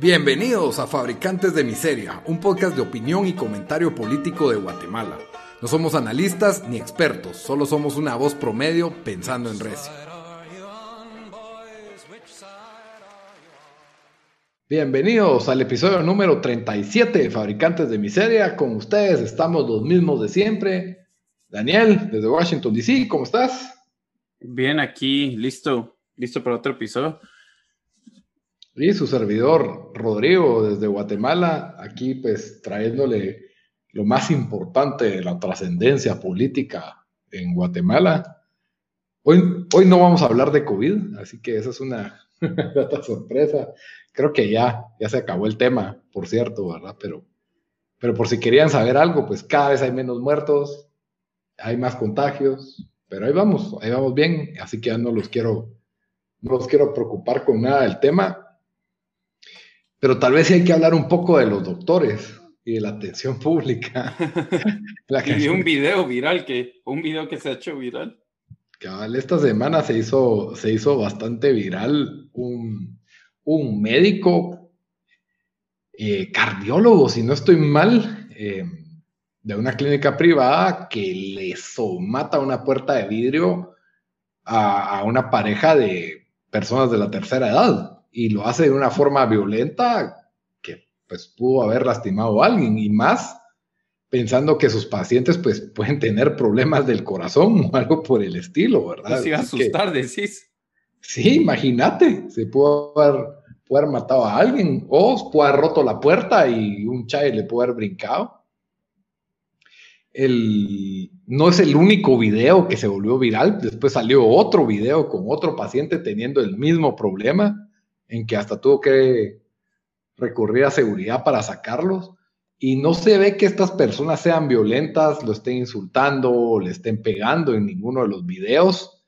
Bienvenidos a Fabricantes de Miseria, un podcast de opinión y comentario político de Guatemala. No somos analistas ni expertos, solo somos una voz promedio pensando en recio. Bienvenidos al episodio número 37 de Fabricantes de Miseria. Con ustedes estamos los mismos de siempre. Daniel, desde Washington, D.C., ¿cómo estás? Bien, aquí, listo, listo para otro episodio. Y su servidor, Rodrigo, desde Guatemala, aquí pues trayéndole lo más importante de la trascendencia política en Guatemala. Hoy, hoy no vamos a hablar de COVID, así que esa es una sorpresa. Creo que ya, ya se acabó el tema, por cierto, ¿verdad? Pero, pero por si querían saber algo, pues cada vez hay menos muertos, hay más contagios, pero ahí vamos, ahí vamos bien, así que ya no los quiero, no los quiero preocupar con nada del tema. Pero tal vez sí hay que hablar un poco de los doctores y de la atención pública. la que... un video viral, que, un video que se ha hecho viral. Cabal, esta semana se hizo, se hizo bastante viral un, un médico eh, cardiólogo, si no estoy mal, eh, de una clínica privada que le somata una puerta de vidrio a, a, una pareja de personas de la tercera edad y lo hace de una forma violenta que pues pudo haber lastimado a alguien y más pensando que sus pacientes pues pueden tener problemas del corazón o algo por el estilo, ¿verdad? Se iba a asustar, decís. Sí, imagínate, se pudo haber, haber, matado a alguien o pudo haber roto la puerta y un chay le pudo haber brincado. El, no es el único video que se volvió viral, después salió otro video con otro paciente teniendo el mismo problema en que hasta tuvo que recurrir a seguridad para sacarlos. Y no se ve que estas personas sean violentas, lo estén insultando o le estén pegando en ninguno de los videos.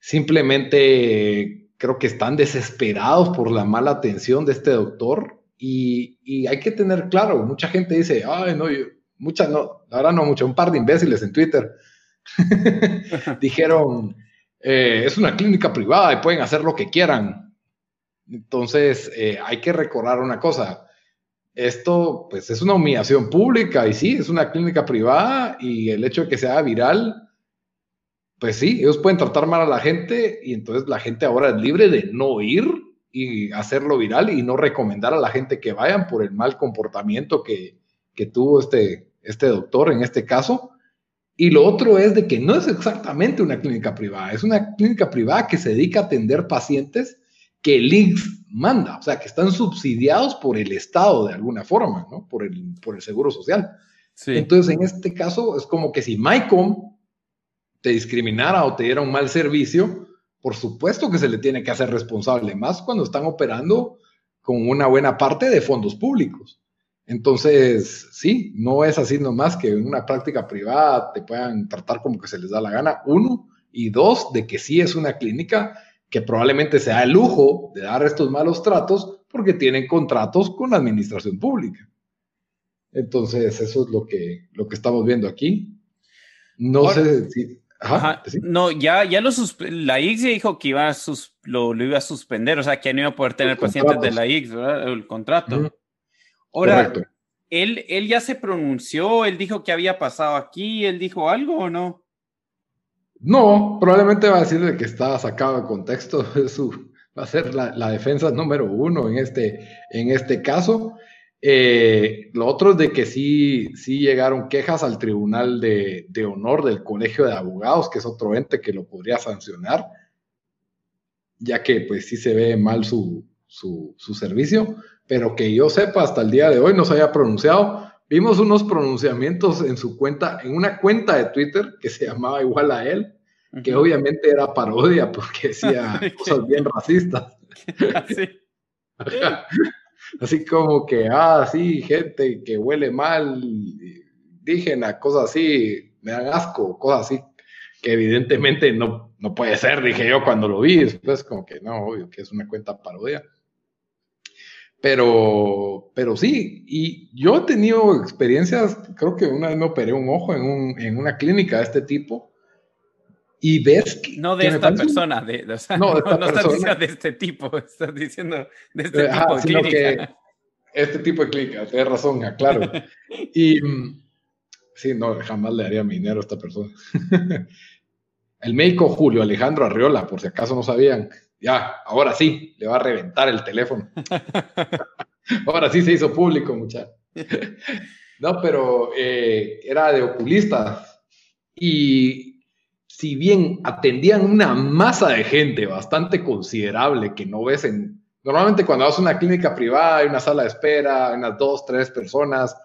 Simplemente creo que están desesperados por la mala atención de este doctor. Y, y hay que tener claro, mucha gente dice, ay, no, yo, muchas no, ahora no mucho, un par de imbéciles en Twitter dijeron, eh, es una clínica privada y pueden hacer lo que quieran. Entonces, eh, hay que recordar una cosa. Esto, pues, es una humillación pública y sí, es una clínica privada y el hecho de que sea viral, pues sí, ellos pueden tratar mal a la gente y entonces la gente ahora es libre de no ir y hacerlo viral y no recomendar a la gente que vayan por el mal comportamiento que, que tuvo este, este doctor en este caso. Y lo otro es de que no es exactamente una clínica privada, es una clínica privada que se dedica a atender pacientes que el INSS manda, o sea, que están subsidiados por el Estado de alguna forma, ¿no? Por el, por el Seguro Social. Entonces, en este caso, es como que si MyCom te discriminara o te diera un mal servicio, por supuesto que se le tiene que hacer responsable, más cuando están operando con una buena parte de fondos públicos. Entonces, sí, no es así nomás que en una práctica privada te puedan tratar como que se les da la gana, uno, y dos, de que sí es una clínica que probablemente sea el lujo de dar estos malos tratos porque tienen contratos con la administración pública. Entonces, eso es lo que, lo que estamos viendo aquí. No sé si... No, ya, ya lo la IX dijo que iba a lo, iba a suspender, o sea, que no iba a poder tener pacientes de la IX, ¿verdad? El contrato. Ahora, él, él ya se pronunció, él dijo que había pasado aquí, él dijo algo o no? No, probablemente va a decir que está sacado de contexto, su, va a ser la, defensa número uno en este, en este caso. Eh, lo otro es de que sí, sí llegaron quejas al Tribunal de, Honor del Colegio de Abogados, que es otro ente que lo podría sancionar, ya que pues sí se ve mal su, su, su servicio, pero que yo sepa hasta el día de hoy no se haya pronunciado. Vimos unos pronunciamientos en su cuenta, en una cuenta de Twitter que se llamaba igual a él, que obviamente era parodia porque decía cosas bien racistas. así como que, ah, sí, gente que huele mal, indígena, cosas así, me dan asco, cosas así, que evidentemente no, no puede ser, dije yo cuando lo vi, después como que no, obvio que es una cuenta parodia. Pero, pero sí, y yo he tenido experiencias, creo que una vez me operé un ojo en, un, en una clínica de este tipo, y ves que, No de esta persona, de, o sea, no, no, estás diciendo de este tipo, estás diciendo de este tipo de clínica. este tipo de clínica, tienes razón, claro. y sí, no, jamás le daría mi dinero a esta persona. el médico Julio Alejandro Arriola, por si acaso no sabían, ya, ahora sí, le va a reventar el teléfono. ahora sí se hizo público, muchachos. no, pero eh, era de oculistas y si bien atendían una masa de gente bastante considerable que no ves en... Normalmente cuando vas a una clínica privada hay una sala de espera, hay unas dos, tres personas,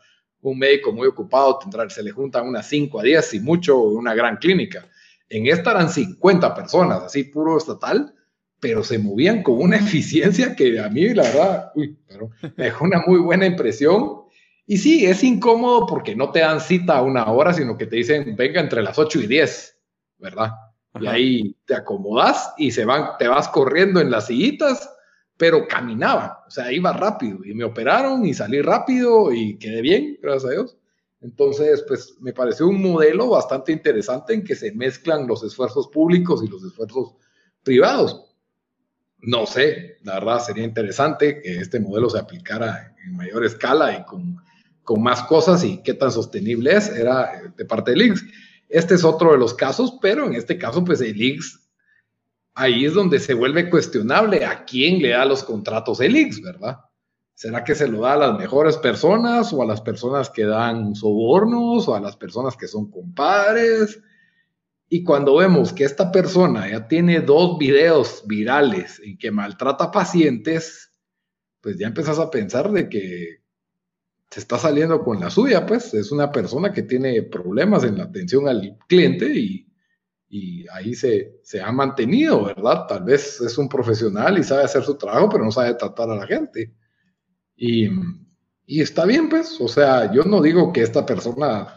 un médico muy ocupado tendrá, se le juntan unas cinco a diez y mucho, una gran clínica. En esta eran 50 personas, así puro estatal, pero se movían con una eficiencia que a mí, la verdad, uy, pero me dejó una muy buena impresión. Y sí, es incómodo porque no te dan cita a una hora, sino que te dicen, venga entre las 8 y 10, ¿verdad? Y ahí te acomodas y se van, te vas corriendo en las sillitas, pero caminaba, o sea, iba rápido y me operaron y salí rápido y quedé bien, gracias a Dios. Entonces, pues me pareció un modelo bastante interesante en que se mezclan los esfuerzos públicos y los esfuerzos privados. No sé, la verdad sería interesante que este modelo se aplicara en mayor escala y con, con más cosas y qué tan sostenible es, era de parte de Links. Este es otro de los casos, pero en este caso, pues el Links, ahí es donde se vuelve cuestionable a quién le da los contratos el Links, ¿verdad? ¿Será que se lo da a las mejores personas o a las personas que dan sobornos o a las personas que son compadres? Y cuando vemos que esta persona ya tiene dos videos virales y que maltrata pacientes, pues ya empezás a pensar de que se está saliendo con la suya, pues es una persona que tiene problemas en la atención al cliente y, y ahí se, se, ha mantenido, ¿verdad? Tal vez es un profesional y sabe hacer su trabajo, pero no sabe tratar a la gente. Y, y está bien, pues, o sea, yo no digo que esta persona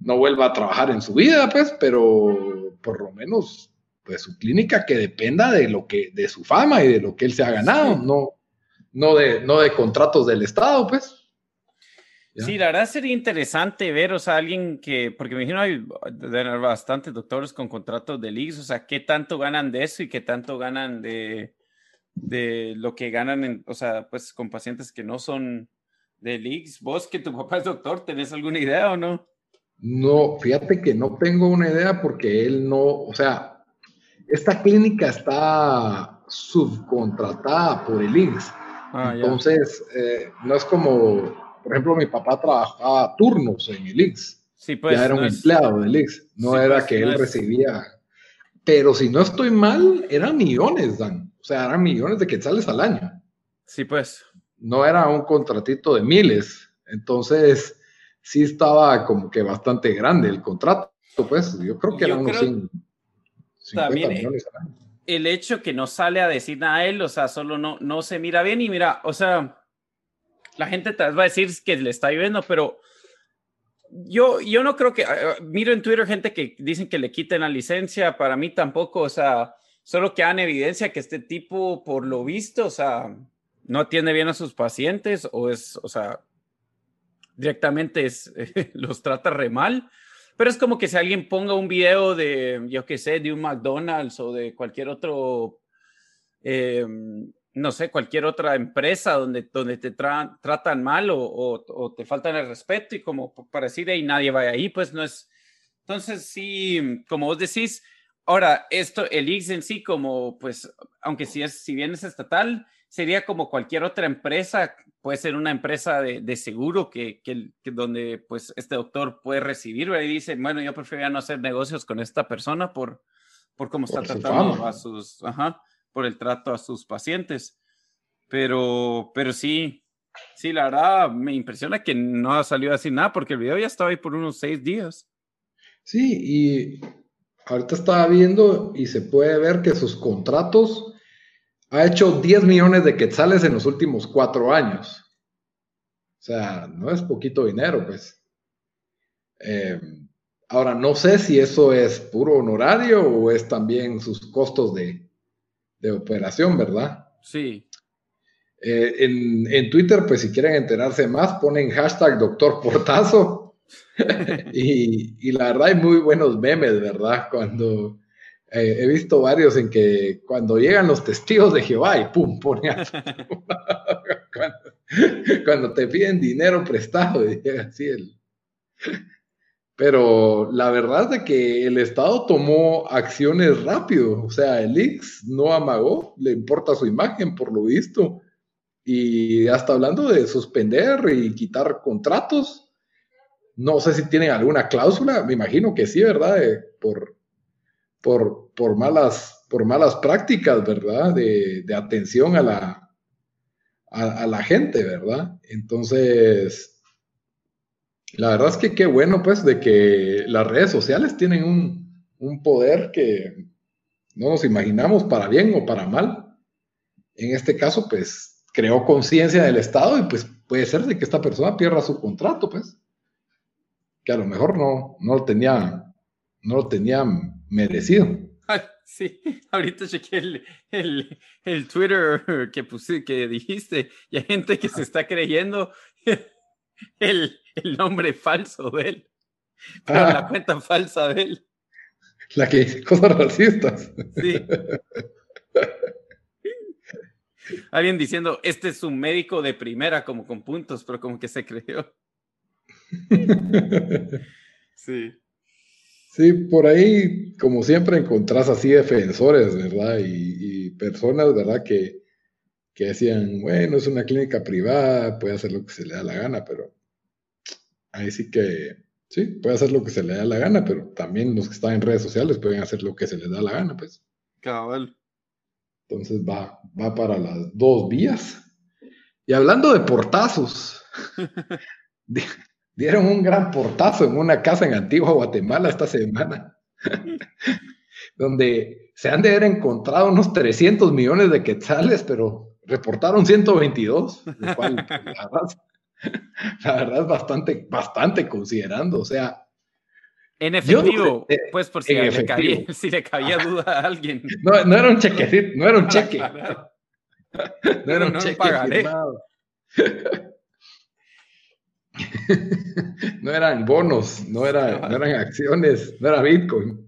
no vuelva a trabajar en su vida, pues, pero por lo menos, pues su clínica que dependa de lo que, de su fama y de lo que él se ha ganado, no, no de, no de contratos del Estado, pues. Sí, la verdad sería interesante ver, o sea, alguien que, porque me imagino hay bastantes doctores con contratos de leagues, o sea, qué tanto ganan de eso y qué tanto ganan de, de lo que ganan, en, o sea, pues con pacientes que no son de leagues. Vos, que tu papá es doctor, ¿tenés alguna idea o no? No, fíjate que no tengo una idea porque él no, o sea, esta clínica está subcontratada por el INSS. Ah, Entonces, eh, no es como, por ejemplo, mi papá trabajaba turnos en el INSS. Sí, pues, ya era un empleado del INSS, no era pues, que él recibía. Pero si no estoy mal, eran millones, Dan. O sea, eran millones de quetzales al año. Sí, pues. No era un contratito de miles. Entonces, sí estaba como que bastante grande el contrato, pues yo creo que eran unos 50 millones El hecho que no sale a decir nada a él, o sea, solo no, no se mira bien y mira, o sea, la gente te va a decir que le está lloviendo, pero yo, yo no creo que, miro en Twitter gente que dicen que le quiten la licencia, para mí tampoco, o sea, solo que dan evidencia que este tipo, por lo visto, o sea, no atiende bien a sus pacientes o es, o sea, directamente los trata re mal. Pero es como que si alguien ponga un video de, yo qué sé, de un McDonald's o de cualquier otro, em, no sé, cualquier otra empresa donde, donde te tratan mal o, o, te faltan el respeto y como para decir, y nadie va ahí, pues no es. Entonces, sí, como vos decís, ahora, esto, el X en sí, como, pues, aunque si, es, si bien es estatal, sería como cualquier otra empresa puede ser una empresa de, seguro que, donde pues este doctor puede recibir y dice, bueno, yo prefiero no hacer negocios con esta persona por, por cómo está tratando a sus, ajá, por el trato a sus pacientes. Pero, pero sí, sí, la verdad me impresiona que no ha salido así nada porque el video ya estaba ahí por unos seis días. Sí, y ahorita estaba viendo y se puede ver que sus contratos ha hecho 10 millones de quetzales en los últimos cuatro años. O sea, no es poquito dinero, pues. Eh, ahora, no sé si eso es puro honorario o es también sus costos de, operación, ¿verdad? Sí. Eh, en, en, Twitter, pues si quieren enterarse más, ponen hashtag doctor Portazo. y, y, la verdad hay muy buenos memes, ¿verdad? Cuando eh, he visto varios en que cuando llegan los testigos de Jehová y pum, ponen cuando, te piden dinero prestado y llega así el... Pero la verdad es que el Estado tomó acciones rápido, o sea, el Ix no amagó, le importa su imagen por lo visto, y hasta hablando de suspender y quitar contratos, no sé si tienen alguna cláusula, me imagino que sí, ¿verdad? por, por, por, malas, por malas prácticas, ¿verdad? De, atención a la, a, la gente, ¿verdad? Entonces, la verdad es que qué bueno, pues, de que las redes sociales tienen un, un poder que no nos imaginamos para bien o para mal. En este caso, pues, creó conciencia del Estado y pues puede ser de que esta persona pierda su contrato, pues, que a lo mejor no, no lo tenía, no lo tenía merecido. sí, ahorita chequé el, el, el, Twitter que, puse, que dijiste y hay gente que se está creyendo el, el nombre falso de él, pero la cuenta falsa de él. La que dice cosas racistas. Sí. Alguien diciendo, este es un médico de primera, como con puntos, pero como que se creyó. sí. Sí, por ahí, como siempre, encontrás así defensores, ¿verdad? Y, personas, ¿verdad? Que, que decían, bueno, es una clínica privada, puede hacer lo que se le da la gana, pero ahí sí que, sí, puede hacer lo que se le da la gana, pero también los que están en redes sociales pueden hacer lo que se les da la gana, pues. Cabal. Entonces va, va para las dos vías. Y hablando de portazos, dieron un gran portazo en una casa en Antigua Guatemala esta semana, donde se han de haber encontrado unos 300 millones de quetzales, pero reportaron 122, lo cual la verdad, la verdad es bastante, bastante considerando, o sea, en efectivo, pues por si le, cabía, si le, cabía, duda a alguien. No, no era un cheque, no era un cheque. no era un cheque firmado. no eran bonos, no, era, no eran acciones, no era Bitcoin.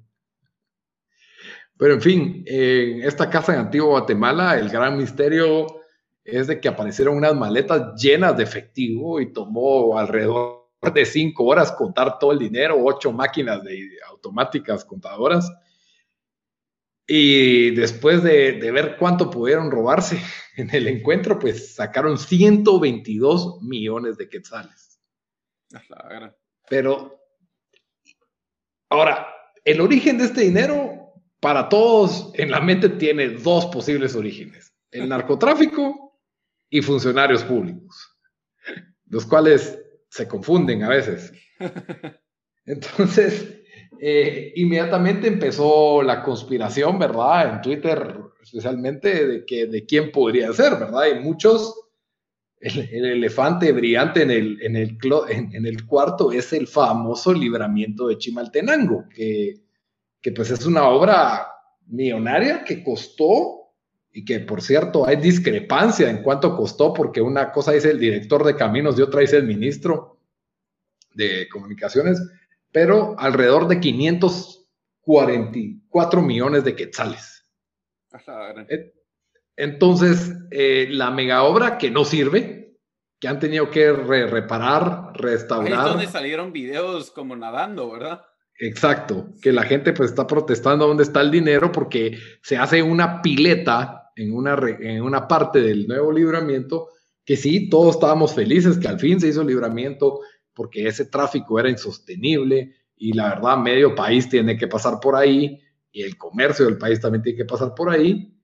Pero en fin, en esta casa en Antiguo Guatemala, el gran misterio es de que aparecieron unas maletas llenas de efectivo y tomó alrededor de cinco horas contar todo el dinero, ocho máquinas de automáticas contadoras. Y después de, ver cuánto pudieron robarse en el encuentro, pues sacaron 122 millones de quetzales. Pero, ahora, el origen de este dinero, para todos en la mente, tiene dos posibles orígenes. El narcotráfico y funcionarios públicos, los cuales se confunden a veces. Entonces, eh, inmediatamente empezó la conspiración, ¿verdad? En Twitter, especialmente, de, que, de quién podría ser, ¿verdad? Y muchos, el, elefante brillante en el, en, el, en, el cuarto es el famoso libramiento de Chimaltenango, que, que pues es una obra millonaria que costó y que por cierto hay discrepancia en cuánto costó, porque una cosa dice el director de caminos y otra dice el ministro de comunicaciones, pero alrededor de 544 millones de quetzales. Entonces, eh, la mega obra que no sirve, que han tenido que reparar, restaurar. Ahí es donde salieron videos como nadando, ¿verdad? Exacto, que la gente pues está protestando dónde está el dinero porque se hace una pileta en una, en una parte del nuevo libramiento que sí, todos estábamos felices que al fin se hizo el libramiento porque ese tráfico era insostenible y la verdad medio país tiene que pasar por ahí y el comercio del país también tiene que pasar por ahí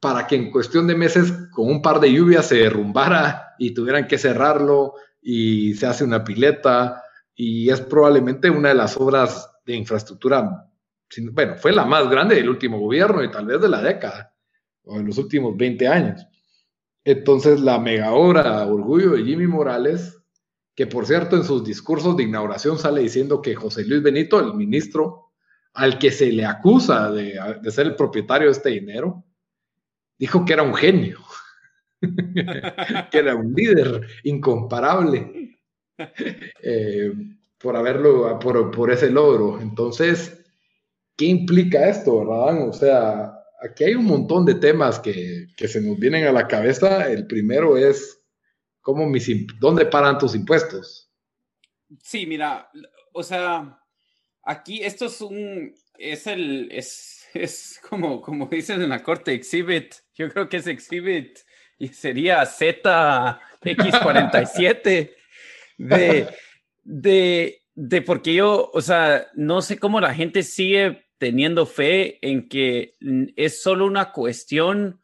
para que en cuestión de meses con un par de lluvias se derrumbara y tuvieran que cerrarlo y se hace una pileta y es probablemente una de las obras de infraestructura, bueno, fue la más grande del último gobierno y tal vez de la década o en los últimos 20 años. Entonces, la mega obra Orgullo de Jimmy Morales, que por cierto en sus discursos de inauguración sale diciendo que José Luis Benito, el ministro al que se le acusa de, ser el propietario de este dinero, dijo que era un genio, que era un líder incomparable eh, por haberlo, por, por ese logro. Entonces, ¿qué implica esto, verdad? O sea, aquí hay un montón de temas que, se nos vienen a la cabeza. El primero es, ¿cómo ¿dónde paran tus impuestos? Sí, mira, o sea, aquí esto es un, es el, es, es como, como dicen en la corte, exhibit, yo creo que es exhibit y sería ZX47 de, de, de porque yo, o sea, no sé cómo la gente sigue teniendo fe en que es solo una cuestión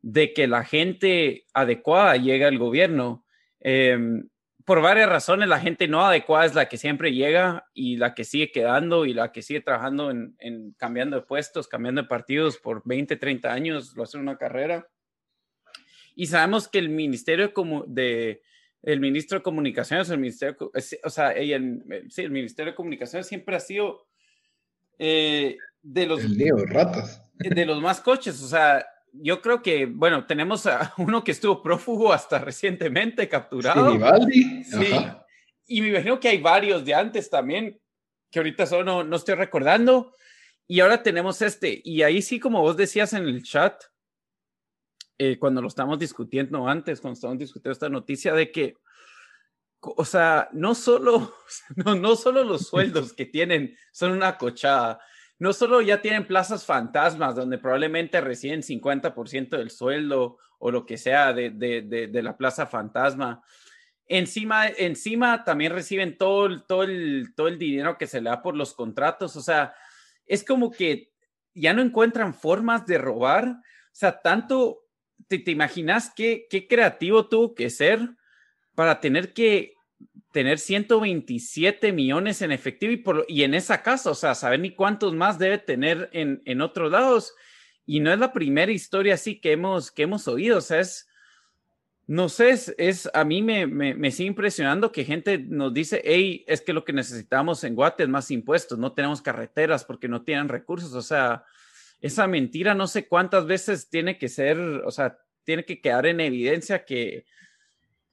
de que la gente adecuada llegue al gobierno. Em, por varias razones, la gente no adecuada es la que siempre llega y la que sigue quedando y la que sigue trabajando en, cambiando de puestos, cambiando de partidos por 20, 30 años, lo hace una carrera. Y sabemos que el Ministerio de, el ministro de Comunicaciones, el Ministerio, o sea, el, sí, el Ministerio de Comunicaciones siempre ha sido eh, de los... ratas. De los más coches, o sea, yo creo que, bueno, tenemos a uno que estuvo prófugo hasta recientemente capturado. Sí, y me imagino que hay varios de antes también, que ahorita solo no, no estoy recordando. Y ahora tenemos este, y ahí sí, como vos decías en el chat, eh, cuando lo estamos discutiendo antes, cuando estamos discutiendo esta noticia de que o sea, no solo, no, no solo los sueldos que tienen son una cochada, no solo ya tienen plazas fantasmas donde probablemente reciben 50% del sueldo o lo que sea de, de, de, la plaza fantasma. Encima, encima también reciben todo, todo, el, todo el dinero que se le da por los contratos. O sea, es como que ya no encuentran formas de robar. O sea, tanto, ¿te, te imaginas qué, qué creativo tuvo que ser para tener que tener 127 millones en efectivo y, por, y en esa casa, o sea, saber ni cuántos más debe tener en, en otros lados. Y no es la primera historia así que hemos, que hemos oído, o sea, es, no sé, es, a mí me, me, me, sigue impresionando que gente nos dice, hey, es que lo que necesitamos en Guate es más impuestos, no tenemos carreteras porque no tienen recursos, o sea, esa mentira no sé cuántas veces tiene que ser, o sea, tiene que quedar en evidencia que,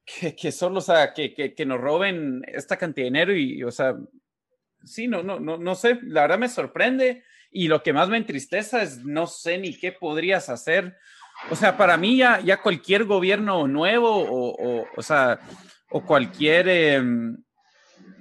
que, solo, o sea, que, que, nos roben esta cantidad de dinero y, o sea, sí, no, no, no, no sé, la verdad me sorprende y lo que más me entristece es no sé ni qué podrías hacer. O sea, para mí ya, ya cualquier gobierno nuevo o, o, sea, o cualquier, em,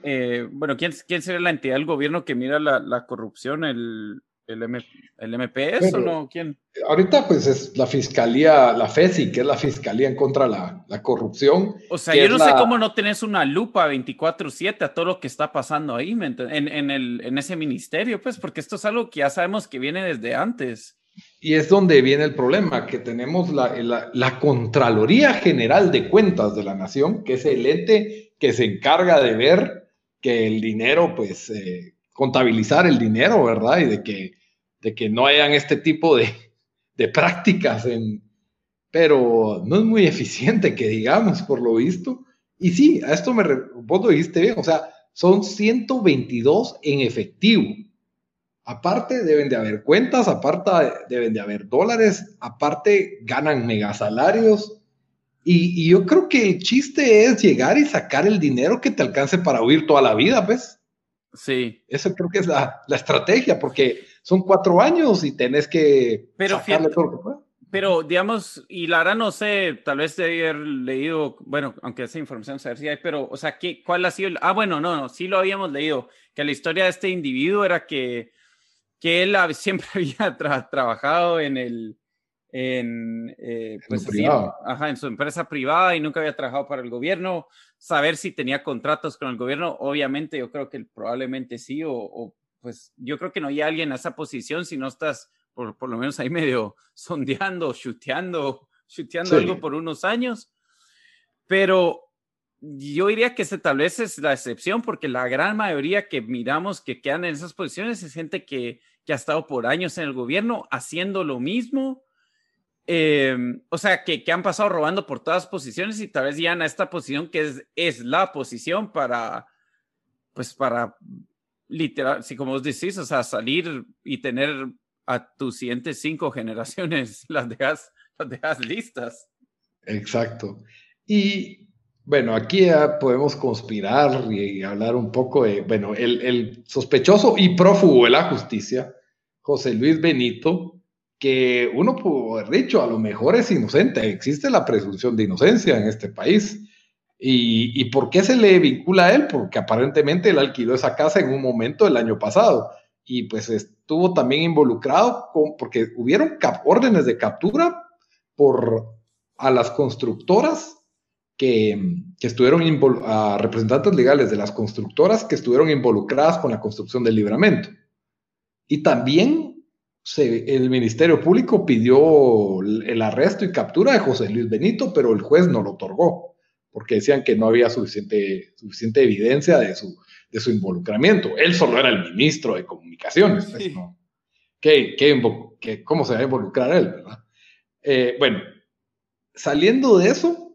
eh, bueno, ¿quién, ¿quién sería la entidad del gobierno que mira la, la corrupción? El, ¿El, el MPS o no? ¿Quién? Ahorita pues es la fiscalía, la FESI, que es la fiscalía en contra de la, la corrupción. O sea, yo no sé cómo no tenés una lupa 24/7 a todo lo que está pasando ahí en, en, el, en ese ministerio, pues porque esto es algo que ya sabemos que viene desde antes. Y es donde viene el problema, que tenemos la, la, la, Contraloría General de Cuentas de la Nación, que es el ente que se encarga de ver que el dinero pues... Eh, contabilizar el dinero, ¿verdad? Y de que, de que no hayan este tipo de, de prácticas en... Pero no es muy eficiente, que digamos, por lo visto. Y sí, a esto me... Vos lo dijiste bien, o sea, son 122 en efectivo. Aparte deben de haber cuentas, aparte deben de haber dólares, aparte ganan megasalarios. Y, y yo creo que el chiste es llegar y sacar el dinero que te alcance para huir toda la vida, ¿ves? Sí. Esa creo que es la, estrategia, porque son cuatro años y tenés que pero, Pero, digamos, y la verdad no sé, tal vez de haber leído, bueno, aunque esa información se si hay, pero, o sea, ¿qué, ¿cuál ha sido? El, ah, bueno, no, no, sí lo habíamos leído, que la historia de este individuo era que, que él siempre había trabajado en el, en, eh, pues ajá, en su empresa privada y nunca había trabajado para el gobierno saber si tenía contratos con el gobierno. Obviamente, yo creo que probablemente sí, o, pues yo creo que no hay alguien en esa posición si no estás por, por lo menos ahí medio sondeando, chuteando, chuteando algo por unos años. Pero yo diría que ese tal vez es la excepción, porque la gran mayoría que miramos que quedan en esas posiciones es gente que, que ha estado por años en el gobierno haciendo lo mismo Em, o sea, que, han pasado robando por todas posiciones y tal vez llegan a esta posición que es, es la posición para, pues para literal, si como vos decís, o sea, salir y tener a tus siguientes cinco generaciones, las dejas, las dejas listas. Exacto. Y bueno, aquí ya podemos conspirar y hablar un poco de, bueno, el, el sospechoso y prófugo de la justicia José Luis Benito, que uno pudo haber dicho, a lo mejor es inocente, existe la presunción de inocencia en este país. ¿Y, ¿Y, por qué se le vincula a él? Porque aparentemente él alquiló esa casa en un momento del año pasado y pues estuvo también involucrado con, porque hubieron órdenes de captura por a las constructoras que, que estuvieron representantes legales de las constructoras que estuvieron involucradas con la construcción del libramento. Y también se, el Ministerio Público pidió el arresto y captura de José Luis Benito, pero el juez no lo otorgó, porque decían que no había suficiente, suficiente evidencia de su, de su involucramiento. Él solo era el ministro de comunicaciones. Pues, ¿Qué, qué, cómo se va a involucrar él? ¿verdad? Eh, bueno, saliendo de eso,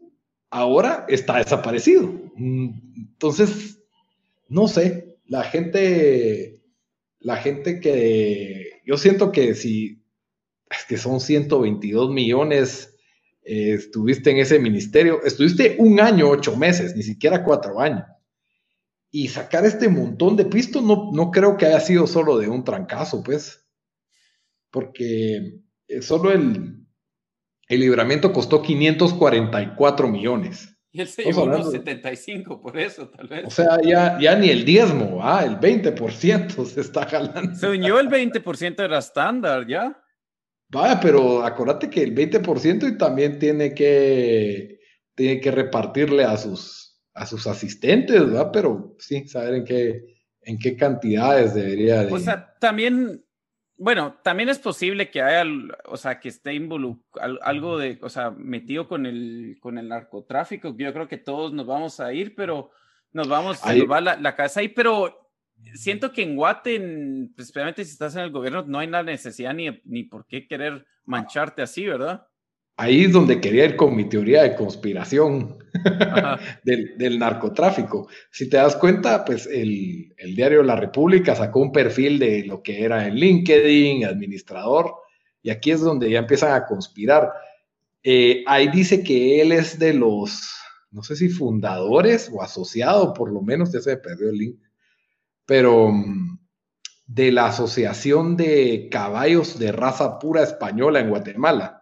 ahora está desaparecido. Mm, entonces, no sé, la gente, la gente que, yo siento que si, es que son 122 millones, eh, estuviste en ese ministerio, estuviste un año, ocho meses, ni siquiera cuatro años. Y sacar este montón de pistos no, no creo que haya sido solo de un trancazo, pues. Porque eh, solo el, el libramiento costó 544 millones. Y él se llevó unos 75 por eso, tal vez. O sea, ya, ya ni el diezmo, ah, el 20% se está jalando. Se unió el 20% era estándar, ¿ya? Vaya, pero acuérdate que el 20% y también tiene que, tiene que repartirle a sus, a sus asistentes, ¿verdad? Pero sí, saber en qué, en qué cantidades debería de... O sea, también bueno, también es posible que haya, o sea, que esté involucrado algo de, o sea, metido con el, con el narcotráfico. Yo creo que todos nos vamos a ir, pero nos vamos, a nos va la, casa ahí, pero siento que en Guate, especialmente si estás en el gobierno, no hay la necesidad ni, ni por qué querer mancharte así, ¿verdad? Ahí es donde quería ir con mi teoría de conspiración del, narcotráfico. Si te das cuenta, pues el, diario La República sacó un perfil de lo que era en LinkedIn, administrador, y aquí es donde ya empiezan a conspirar. Eh, ahí dice que él es de los, no sé si fundadores o asociado, por lo menos, ya se me perdió el link, pero mm, de la Asociación de Caballos de Raza Pura Española en Guatemala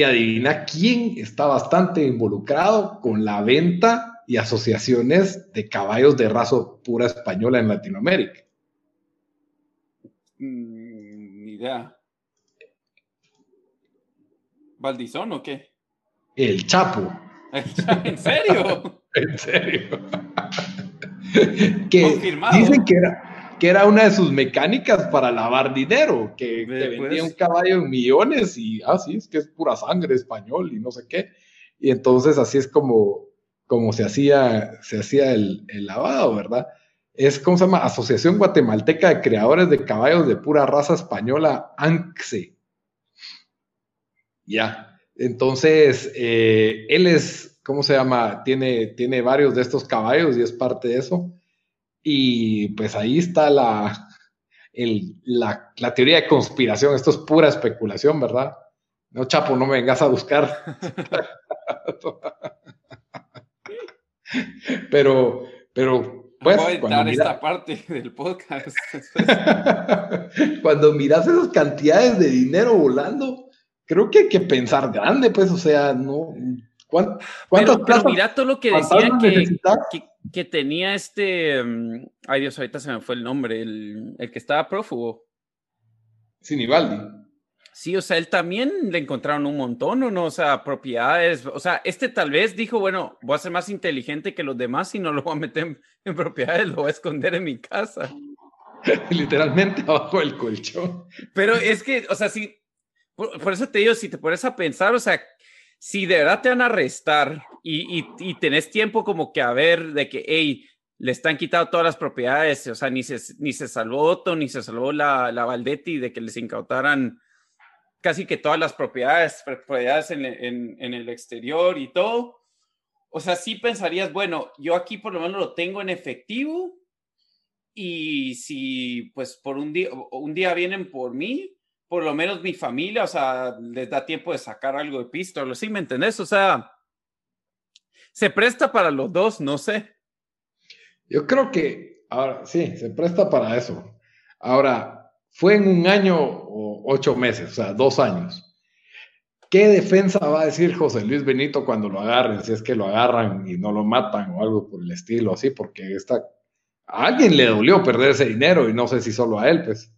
y adivina quién está bastante involucrado con la venta y asociaciones de caballos de raza pura española en Latinoamérica. Mm, ni idea. ¿Valdizón o qué? El Chapo. ¿En serio? en serio. que dicen que era, que era una de sus mecánicas para lavar dinero, que, vendía un caballo en millones y, ah, sí, es que es pura sangre español y no sé qué. Y entonces así es como, como se hacía, se hacía el, lavado, ¿verdad? Es, ¿cómo se llama? Asociación Guatemalteca de Creadores de Caballos de Pura Raza Española, ANCSE. Ya, entonces, eh, él es, ¿cómo se llama? Tiene, tiene varios de estos caballos y es parte de eso. Y pues ahí está la, la, teoría de conspiración. Esto es pura especulación, ¿verdad? No, Chapo, no me vengas a buscar. pero, pero, pues. Voy a esta parte del podcast. cuando miras esas cantidades de dinero volando, creo que hay que pensar grande, pues, o sea, no. ¿Cuántas pero, mira todo lo que decían que, que tenía este. Mm, ay Dios, ahorita se me fue el nombre, el, el que estaba prófugo. Sinibaldi. Sí, o sea, él también le encontraron un montón, ¿o no? O sea, propiedades. O sea, este tal vez dijo, bueno, voy a ser más inteligente que los demás y no lo voy a meter en, propiedades, lo voy a esconder en mi casa. Literalmente abajo del colchón. Pero es que, o sea, si. por, eso te digo, si te pones a pensar, o sea, si de verdad te van a arrestar y, y, tenés tiempo como que a ver de que, hey, le están quitando todas las propiedades, o sea, ni se, ni se salvó Otto, ni se salvó la, la Valdetti de que les incautaran casi que todas las propiedades, propiedades en, en, el exterior y todo. O sea, sí pensarías, bueno, yo aquí por lo menos lo tengo en efectivo y si pues por un día, un día vienen por mí, por lo menos mi familia, o sea, les da tiempo de sacar algo de pistola, ¿sí me entendés? O sea, se presta para los dos, no sé. Yo creo que, ahora sí, se presta para eso. Ahora, fue en un año o ocho meses, o sea, dos años. ¿Qué defensa va a decir José Luis Benito cuando lo agarren? Si es que lo agarran y no lo matan o algo por el estilo, así, porque está, a alguien le dolió perder ese dinero y no sé si solo a él, pues.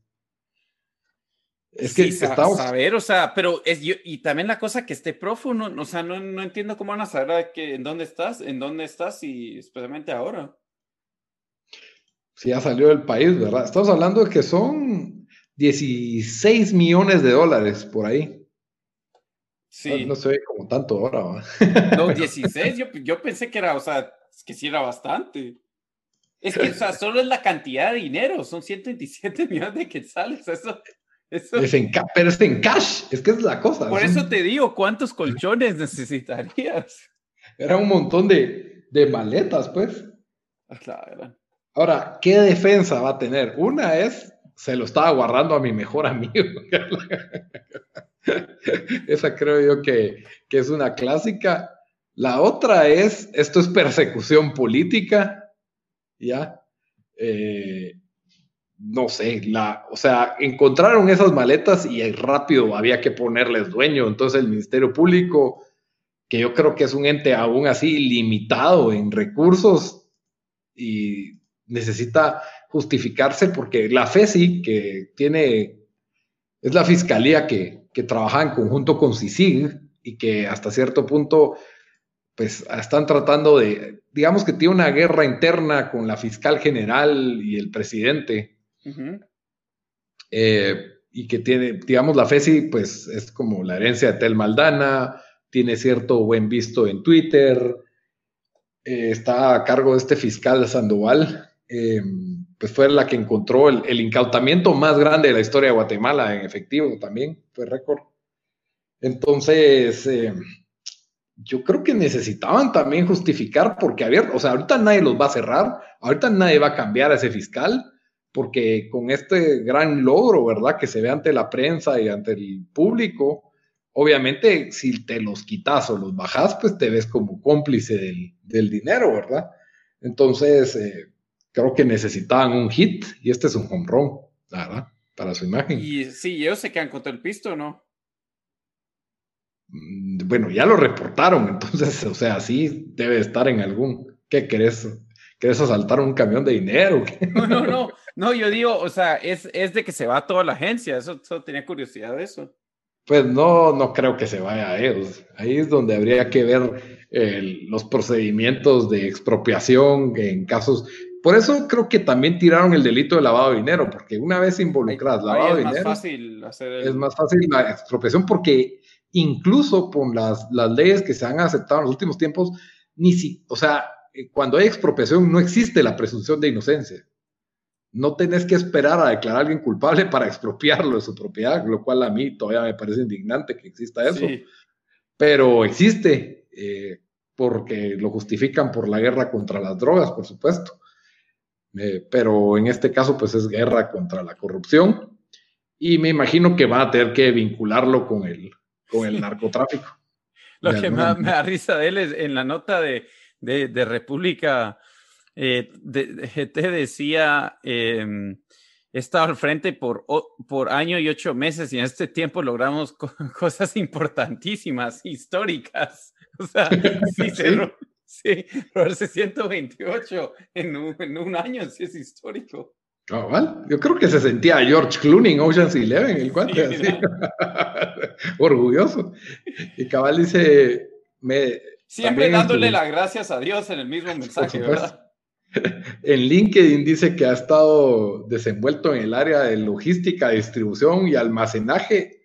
Es que sí, estamos... saber, o sea, pero es yo, y también la cosa que esté prófugo, o sea, no, no, entiendo cómo van a saber que, en dónde estás, en dónde estás y especialmente ahora. Sí, ya salió del país, ¿verdad? Estamos hablando de que son 16 millones de dólares por ahí. Sí. No, se ve como tanto ahora. No, 16, yo, yo pensé que era, o sea, que sí era bastante. Es que, o sea, solo es la cantidad de dinero, son 127 millones de quetzales, eso es en pero es en cash, es que es la cosa. Por eso te digo, ¿cuántos colchones necesitarías? Era un montón de, maletas, pues. Claro. Ahora, ¿qué defensa va a tener? Una es, se lo estaba guardando a mi mejor amigo. Esa creo yo que, que es una clásica. La otra es, esto es persecución política, ¿ya? Eh, no sé, la, o sea, encontraron esas maletas y rápido había que ponerles dueño. Entonces el Ministerio Público, que yo creo que es un ente aún así limitado en recursos y necesita justificarse porque la FESI, que tiene, es la fiscalía que, que trabaja en conjunto con CICIG y que hasta cierto punto, pues están tratando de, digamos que tiene una guerra interna con la fiscal general y el presidente eh, y que tiene, digamos, la FESI, pues es como la herencia de Tel Maldana, tiene cierto buen visto en Twitter, eh, está a cargo de este fiscal Sandoval, em, pues fue la que encontró el, incautamiento más grande de la historia de Guatemala en efectivo también, fue récord. Entonces, yo creo que necesitaban también justificar porque abierto, o sea, ahorita nadie los va a cerrar, ahorita nadie va a cambiar a ese fiscal, porque con este gran logro, ¿verdad? Que se ve ante la prensa y ante el público, obviamente si te los quitas o los bajas, pues te ves como cómplice del, dinero, ¿verdad? Entonces, eh, creo que necesitaban un hit y este es un home run, ¿verdad? Para su imagen. Y sí, ellos se quedan contra el pisto, ¿no? Mm, bueno, ya lo reportaron, entonces, o sea, sí debe estar en algún. ¿Qué crees? ¿Quieres asaltar un camión de dinero? No, no, no. No, yo digo, o sea, es, es de que se va toda la agencia. Eso, tenía curiosidad de eso. Pues no, no creo que se vaya a ellos. Ahí es donde habría que ver los procedimientos de expropiación en casos. Por eso creo que también tiraron el delito de lavado de dinero, porque una vez involucradas lavado de dinero. Es más fácil hacer Es más fácil la expropiación, porque incluso con las, las leyes que se han aceptado en los últimos tiempos, ni si, o sea, eh, cuando hay expropiación no existe la presunción de inocencia. No tenés que esperar a declarar a alguien culpable para expropiarlo de su propiedad, lo cual a mí todavía me parece indignante que exista eso. Pero existe, eh, porque lo justifican por la guerra contra las drogas, por supuesto. Eh, pero en este caso, pues es guerra contra la corrupción. Y me imagino que va a tener que vincularlo con el, con el narcotráfico. Lo que me da risa de él es en la nota de de, República eh, de, decía, eh, he estado al frente por, por año y ocho meses y en este tiempo logramos cosas importantísimas, históricas. O sea, sí, sí, sí 128 en un, en un año, sí es histórico. Yo creo que se sentía George Clooney en Ocean's Eleven, el cuate, así. orgulloso. Y Cabal dice, me, Siempre dándole las gracias a Dios en el mismo mensaje, ¿verdad? En LinkedIn dice que ha estado desenvuelto en el área de logística, distribución y almacenaje.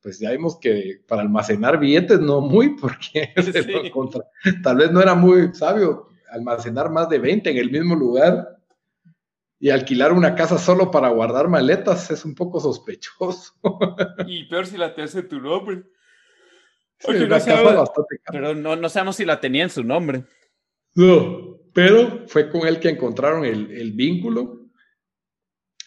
Pues ya vimos que para almacenar billetes no muy, porque tal vez no era muy sabio almacenar más de 20 en el mismo lugar y alquilar una casa solo para guardar maletas es un poco sospechoso. Y peor si la te hace tu nombre pero no, no sabemos si la tenía en su nombre. No, pero fue con él que encontraron el, vínculo.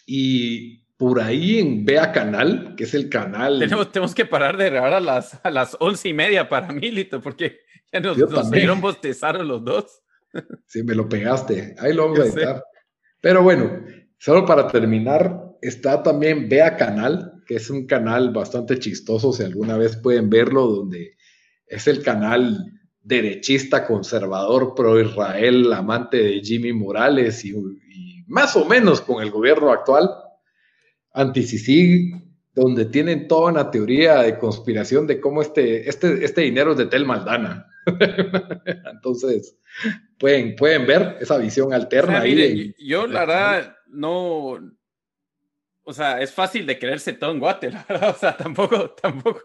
Y por ahí en Vea Canal, que es el canal. Tenemos, tenemos que parar de grabar a las, a las once y media para Milito, porque ya nos, nos dieron bostezaron los dos. Sí, me lo pegaste. Ahí lo vamos a editar. Pero bueno, solo para terminar, está también Vea Canal, que es un canal bastante chistoso, si alguna vez pueden verlo, donde es el canal derechista, conservador, pro-Israel, amante de Jimmy Morales y, más o menos con el gobierno actual, anti-CICIG, donde tienen toda una teoría de conspiración de cómo este, este, este dinero es de Tel Maldana. Entonces, pueden, pueden ver esa visión alterna. ahí yo, la verdad, no. O sea, es fácil de creerse todo en Guate, la verdad. O sea, tampoco, tampoco.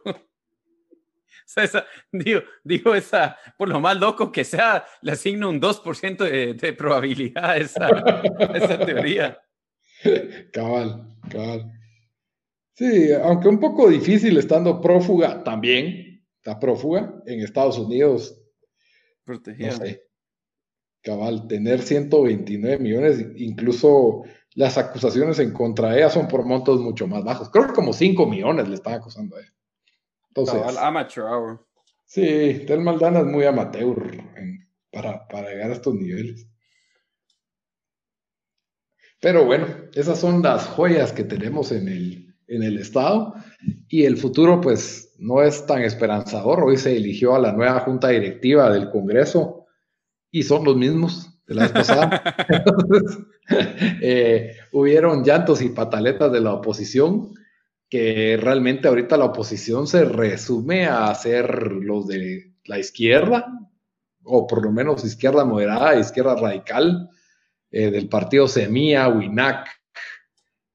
Sea, esa, digo, digo, esa, por lo más loco que sea, le asigno un 2% de, de, probabilidad a esa, esa teoría. Cabal, cabal. Sí, aunque un poco difícil estando prófuga también, está prófuga en Estados Unidos. Protegida. No sé. Cabal, tener 129 millones, incluso las acusaciones en contra de ella son por montos mucho más bajos. Creo que como 5 millones le están acusando a ella. Entonces, Cabal, amateur hour. Sí, Tel Maldana es muy amateur para, para llegar a estos niveles. Pero bueno, esas son las joyas que tenemos en el, en el Estado y el futuro pues no es tan esperanzador. Hoy se eligió a la nueva junta directiva del Congreso y son los mismos de la vez pasada. Eh, hubieron llantos y pataletas de la oposición que realmente ahorita la oposición se resume a ser los de la izquierda o por lo menos izquierda moderada, izquierda radical eh, del partido Semilla, WINAC,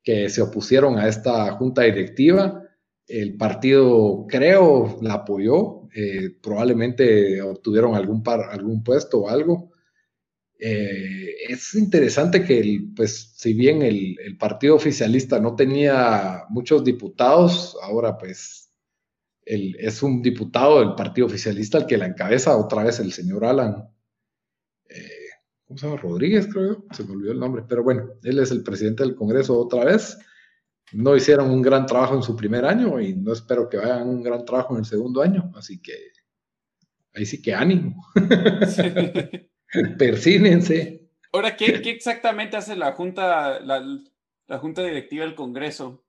que se opusieron a esta junta directiva. El partido, creo, la apoyó. Eh, probablemente obtuvieron algún, par, algún puesto o algo. Eh, es interesante que, pues, si bien el, el, partido oficialista no tenía muchos diputados, ahora, pues, el, es un diputado del partido oficialista el que la encabeza otra vez el señor Alan. ¿cómo se llama? Rodríguez, creo se me olvidó el nombre, pero bueno, él es el presidente del Congreso otra vez. No hicieron un gran trabajo en su primer año y no espero que hagan un gran trabajo en el segundo año, así que ahí sí que ánimo. Persínense. Ahora, ¿qué, exactamente hace la junta, la, junta directiva del Congreso?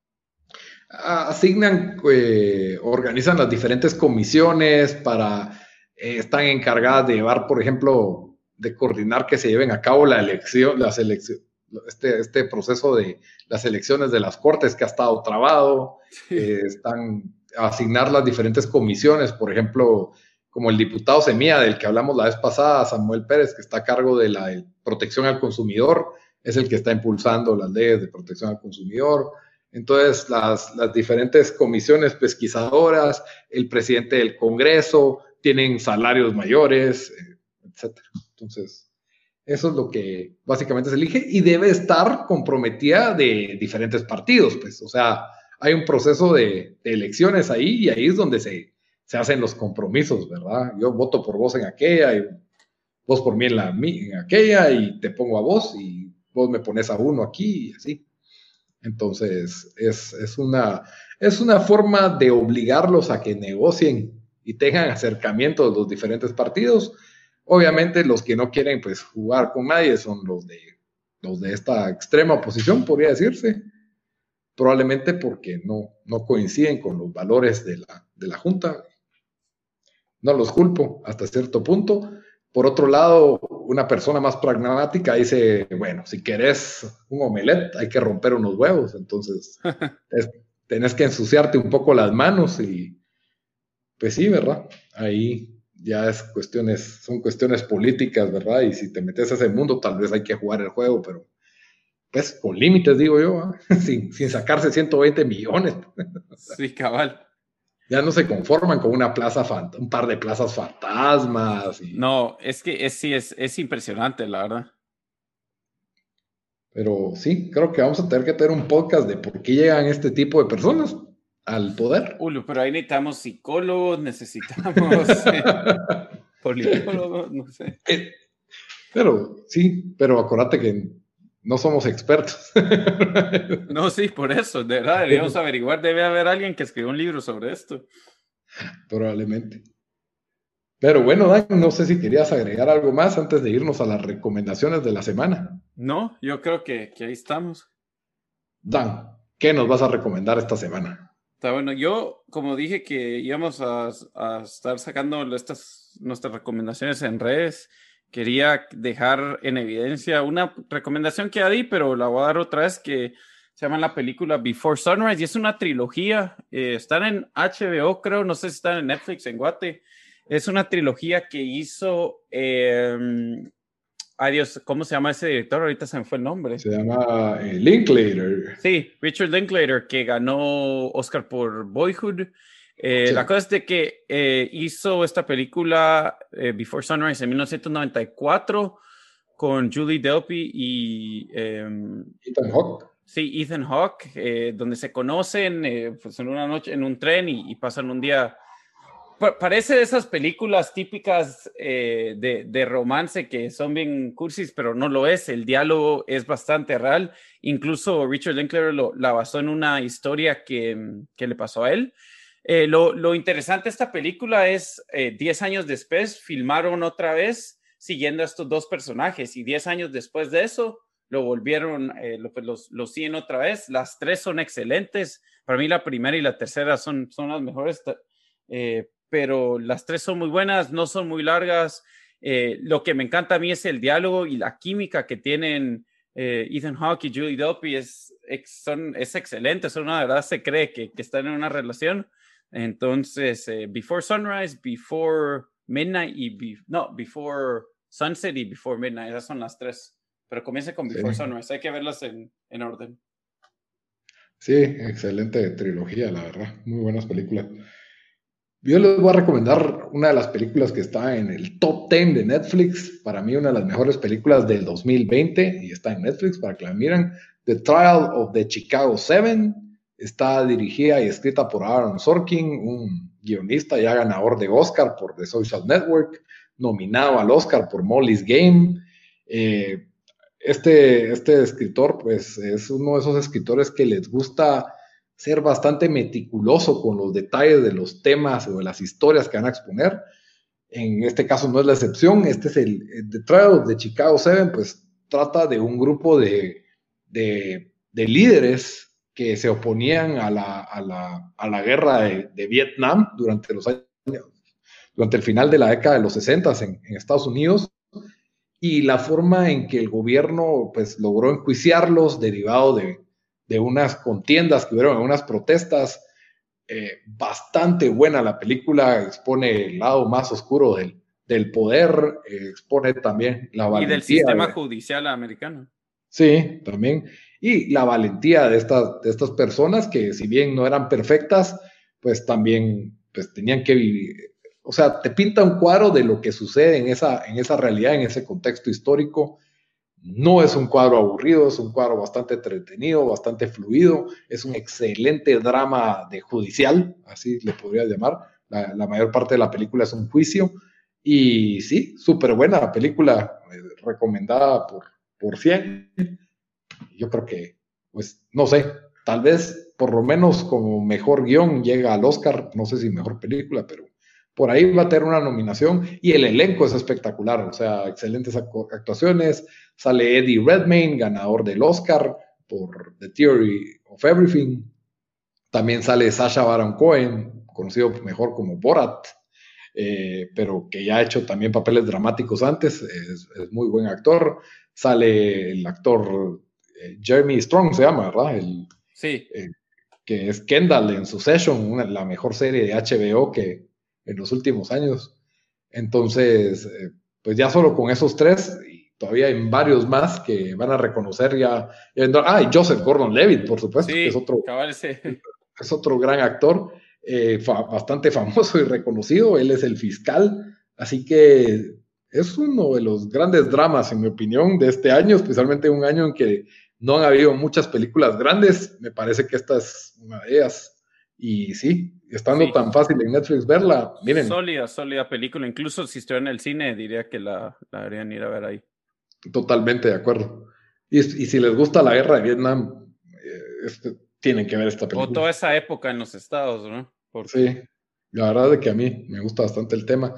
Asignan, eh, organizan las diferentes comisiones para, eh, están encargadas de llevar, por ejemplo, de coordinar que se lleven a cabo la elección, las elecciones, este, este proceso de las elecciones de las cortes que ha estado trabado, eh, están a asignar las diferentes comisiones, por ejemplo, como el diputado Semilla, del que hablamos la vez pasada, Samuel Pérez, que está a cargo de la protección al consumidor, es el que está impulsando las leyes de protección al consumidor. Entonces, las, las diferentes comisiones pesquisadoras, el presidente del Congreso, tienen salarios mayores, eh, etcétera. Entonces, eso es lo que básicamente se elige y debe estar comprometida de diferentes partidos, pues, o sea, hay un proceso de, elecciones ahí y ahí es donde se, se, hacen los compromisos, ¿verdad? Yo voto por vos en aquella y vos por mí en, la, en aquella y te pongo a vos y vos me pones a uno aquí y así. Entonces, es, es, una, es una forma de obligarlos a que negocien y tengan acercamiento de los diferentes partidos Obviamente los que no quieren pues jugar con nadie son los de, los de esta extrema oposición, podría decirse, probablemente porque no, no coinciden con los valores de la, de la Junta. No los culpo hasta cierto punto. Por otro lado, una persona más pragmática dice, bueno, si querés un omelette hay que romper unos huevos, entonces tenés que ensuciarte un poco las manos y pues sí, ¿verdad? Ahí ya es cuestiones, son cuestiones políticas, ¿verdad? Y si te metes a ese mundo, tal vez hay que jugar el juego, pero pues con límites, digo yo, sin, sin, sacarse 120 millones. sí, cabal. Ya no se conforman con una plaza, un par de plazas fantasmas. No, es que es, sí, es, es impresionante, la verdad. Pero sí, creo que vamos a tener que tener un podcast de por qué llegan este tipo de personas al poder. Pero ahí necesitamos psicólogos, necesitamos eh, politólogos, no sé. Eh, pero sí, pero acuérdate que no somos expertos. no, sí, por eso, de verdad, deberíamos averiguar, debe haber alguien que escribió un libro sobre esto. Probablemente. Pero bueno, Dan, no sé si querías agregar algo más antes de irnos a las recomendaciones de la semana. No, yo creo que, que ahí estamos. Dan, ¿qué nos vas a recomendar esta semana? Está bueno, yo como dije que íbamos a, a estar sacando estas, nuestras recomendaciones en redes, quería dejar en evidencia una recomendación que ya di, pero la voy a dar otra vez, que se llama la película Before Sunrise y es una trilogía. Eh, están en HBO, creo, no sé si están en Netflix, en Guate. Es una trilogía que hizo. Eh, ay Dios, ¿cómo se llama ese director? Ahorita se me fue el nombre. Se llama eh, Linklater. Sí, Richard Linklater, que ganó Oscar por Boyhood. Eh, la cosa es de que eh, hizo esta película eh, Before Sunrise en 1994 con Julie Delpy y em, Ethan Hawke. Sí, Ethan Hawke, donde se conocen pues en una noche en un tren y, pasan un día. parece de esas películas típicas de, de, romance que son bien cursis, pero no lo es. El diálogo es bastante real. Incluso Richard Linklater lo, la basó en una historia que, que le pasó a él. Eh, lo, interesante de esta película es, 10 eh, años después, filmaron otra vez siguiendo a estos dos personajes y 10 años después de eso, lo volvieron, eh, pues, los, los siguen otra vez. Las tres son excelentes. Para mí la primera y la tercera son, son las mejores, pero las tres son muy buenas, no son muy largas. lo que me encanta a mí es el diálogo y la química que tienen Ethan Hawke y Julie Delpy es, son, es excelente, son una verdad, se cree que, que están en una relación entonces, eh, Before Sunrise, Before Midnight y no, Before Sunset y Before Midnight, esas son las tres. Pero comienza con Before Sunrise, hay que verlas en, en, orden. Sí, excelente trilogía, la verdad. Muy buenas películas. Yo les voy a recomendar una de las películas que está en el top 10 de Netflix. Para mí, una de las mejores películas del 2020 y está en Netflix para que la miren. The Trial of the Chicago Seven Está dirigida y escrita por Aaron Sorkin, un guionista ya ganador de Oscar por The Social Network, nominado al Oscar por Molly's Game. Eh, este, este escritor, pues, es uno de esos escritores que les gusta ser bastante meticuloso con los detalles de los temas o de las historias que van a exponer. En este caso no es la excepción. Este es el, The Trial de Chicago Seven, pues trata de un grupo de, de, de líderes que se oponían a la, a la, a la guerra de, Vietnam durante los años, durante el final de la década de los 60 en, en, Estados Unidos, y la forma en que el gobierno pues, logró enjuiciarlos derivado de, de unas contiendas que hubieron, unas protestas. Eh, bastante buena la película, expone el lado más oscuro del, del poder, eh, expone también la valentía. Y del sistema judicial americano. Sí, también y la valentía de estas, de estas personas que si bien no eran perfectas, pues también pues, tenían que vivir. O sea, te pinta un cuadro de lo que sucede en esa, en esa realidad, en ese contexto histórico. No es un cuadro aburrido, es un cuadro bastante entretenido, bastante fluido, es un excelente drama de judicial, así le podría llamar. La, mayor parte de la película es un juicio. Y sí, súper buena película, eh, recomendada por, por 100 yo creo que, pues, no sé, tal vez por lo menos como mejor guion llega al Oscar, no sé si mejor película, pero por ahí va a tener una nominación y el elenco es espectacular, o sea, excelentes actuaciones. Sale Eddie Redmayne, ganador del Oscar por The Theory of Everything. También sale Sasha Baron Cohen, conocido mejor como Borat, eh, pero que ya ha hecho también papeles dramáticos antes, es, muy buen actor. Sale el actor Jeremy Strong se llama, ¿verdad? El, sí. Eh, que es Kendall en Succession, la mejor serie de HBO que en los últimos años. Entonces, eh, pues ya solo con esos tres, y todavía hay varios más que van a reconocer ya. ah, y Joseph Gordon Levitt, por supuesto, que es otro, es otro gran actor, bastante famoso y reconocido. Él es el fiscal, así que es uno de los grandes dramas, en mi opinión, de este año, especialmente un año en que no han habido muchas películas grandes, me parece que esta es una de ellas. Y sí, estando tan fácil en Netflix verla, miren. Sólida, sólida película. Incluso si estoy en el cine, diría que la, la deberían ir a ver ahí. Totalmente de acuerdo. Y, y si les gusta la guerra de Vietnam, eh, este, tienen que ver esta película. O toda esa época en los estados, ¿no? Sí, la verdad es que a mí me gusta bastante el tema.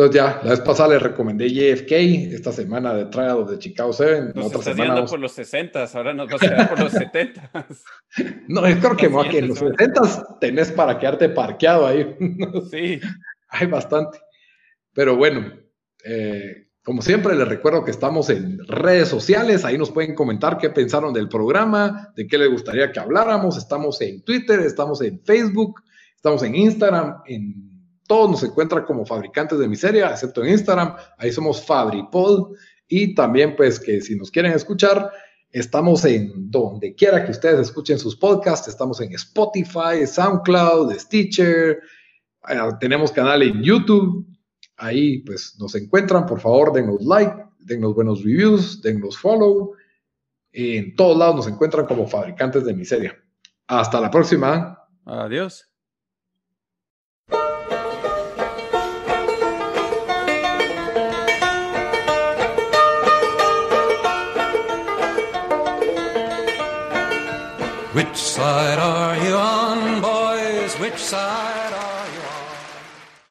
Entonces ya, la vez pasada le recomendé JFK, esta semana de Trial de Chicago 7. Nos otra semana por los 60, ahora nos va a quedar por los 70. no, es creo que, que en los 70 tenés para quedarte parqueado ahí. sí. Hay bastante. Pero bueno, eh, como siempre, les recuerdo que estamos en redes sociales, ahí nos pueden comentar qué pensaron del programa, de qué les gustaría que habláramos. Estamos en Twitter, estamos en Facebook, estamos en Instagram, en todos nos encuentran como fabricantes de miseria, excepto en Instagram. Ahí somos FabriPod. Y también, pues, que si nos quieren escuchar, estamos en donde quiera que ustedes escuchen sus podcasts. Estamos en Spotify, SoundCloud, Stitcher. Eh, tenemos canal en YouTube. Ahí, pues, nos encuentran. Por favor, denos like, denos buenos reviews, denos follow. En todos lados nos encuentran como fabricantes de miseria. Hasta la próxima. Adiós. Which side are you on, boys? Which side?